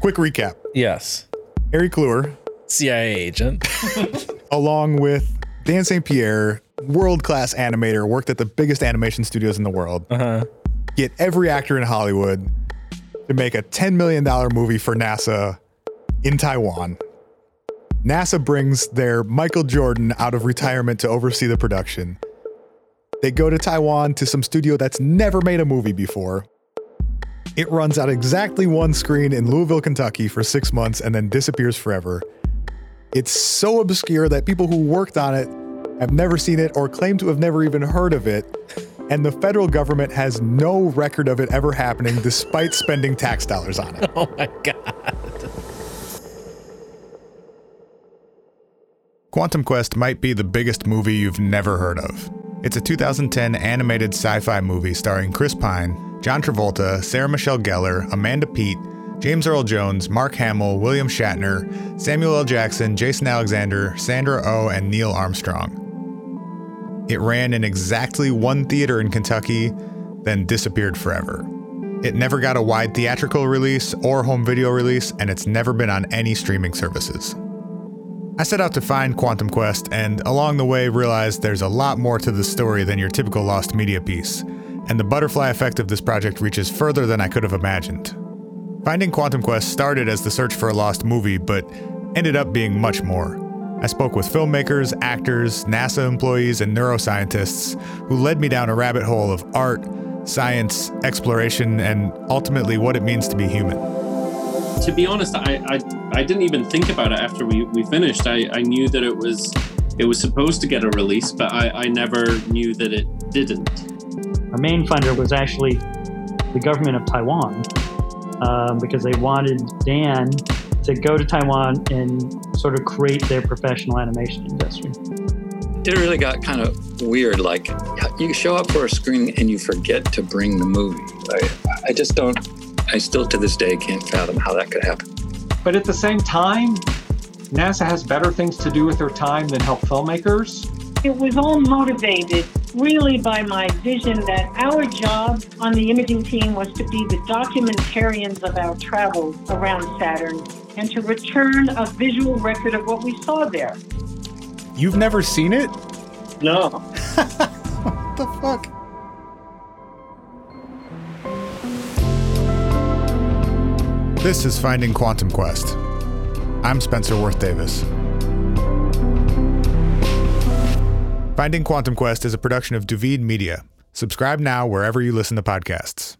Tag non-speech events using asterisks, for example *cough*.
quick recap. Yes. Harry Kloor, CIA agent. *laughs* along with Dan St. Pierre, world class animator, worked at the biggest animation studios in the world. Uh-huh. Get every actor in Hollywood to make a $10 million movie for NASA in Taiwan. NASA brings their Michael Jordan out of retirement to oversee the production. They go to Taiwan to some studio that's never made a movie before. It runs out exactly one screen in Louisville, Kentucky for six months and then disappears forever. It's so obscure that people who worked on it have never seen it or claim to have never even heard of it. And the federal government has no record of it ever happening despite spending tax dollars on it. *laughs* Oh my god. Quantum Quest might be the biggest movie you've never heard of. It's a 2010 animated sci fi movie starring Chris Pine, John Travolta, Sarah Michelle Gellar, Amanda Peet, James Earl Jones, Mark Hamill, William Shatner, Samuel L. Jackson, Jason Alexander, Sandra O, oh, and Neil Armstrong. It ran in exactly one theater in Kentucky, then disappeared forever. It never got a wide theatrical release or home video release, and it's never been on any streaming services. I set out to find Quantum Quest, and along the way realized there's a lot more to the story than your typical lost media piece, and the butterfly effect of this project reaches further than I could have imagined. Finding Quantum Quest started as the search for a lost movie, but ended up being much more. I spoke with filmmakers, actors, NASA employees, and neuroscientists who led me down a rabbit hole of art, science, exploration, and ultimately what it means to be human. To be honest, I, I, I didn't even think about it after we, we finished. I, I knew that it was it was supposed to get a release, but I, I never knew that it didn't. Our main funder was actually the government of Taiwan um, because they wanted Dan to go to Taiwan and sort of create their professional animation industry. It really got kind of weird. Like you show up for a screening and you forget to bring the movie. I, I just don't. I still to this day can't fathom how that could happen. But at the same time, NASA has better things to do with their time than help filmmakers. It was all motivated really by my vision that our job on the imaging team was to be the documentarians of our travels around Saturn and to return a visual record of what we saw there. You've never seen it? No. *laughs* what the fuck? This is Finding Quantum Quest. I'm Spencer Wirth-Davis. Finding Quantum Quest is a production of Du Vide Media. Subscribe now wherever you listen to podcasts.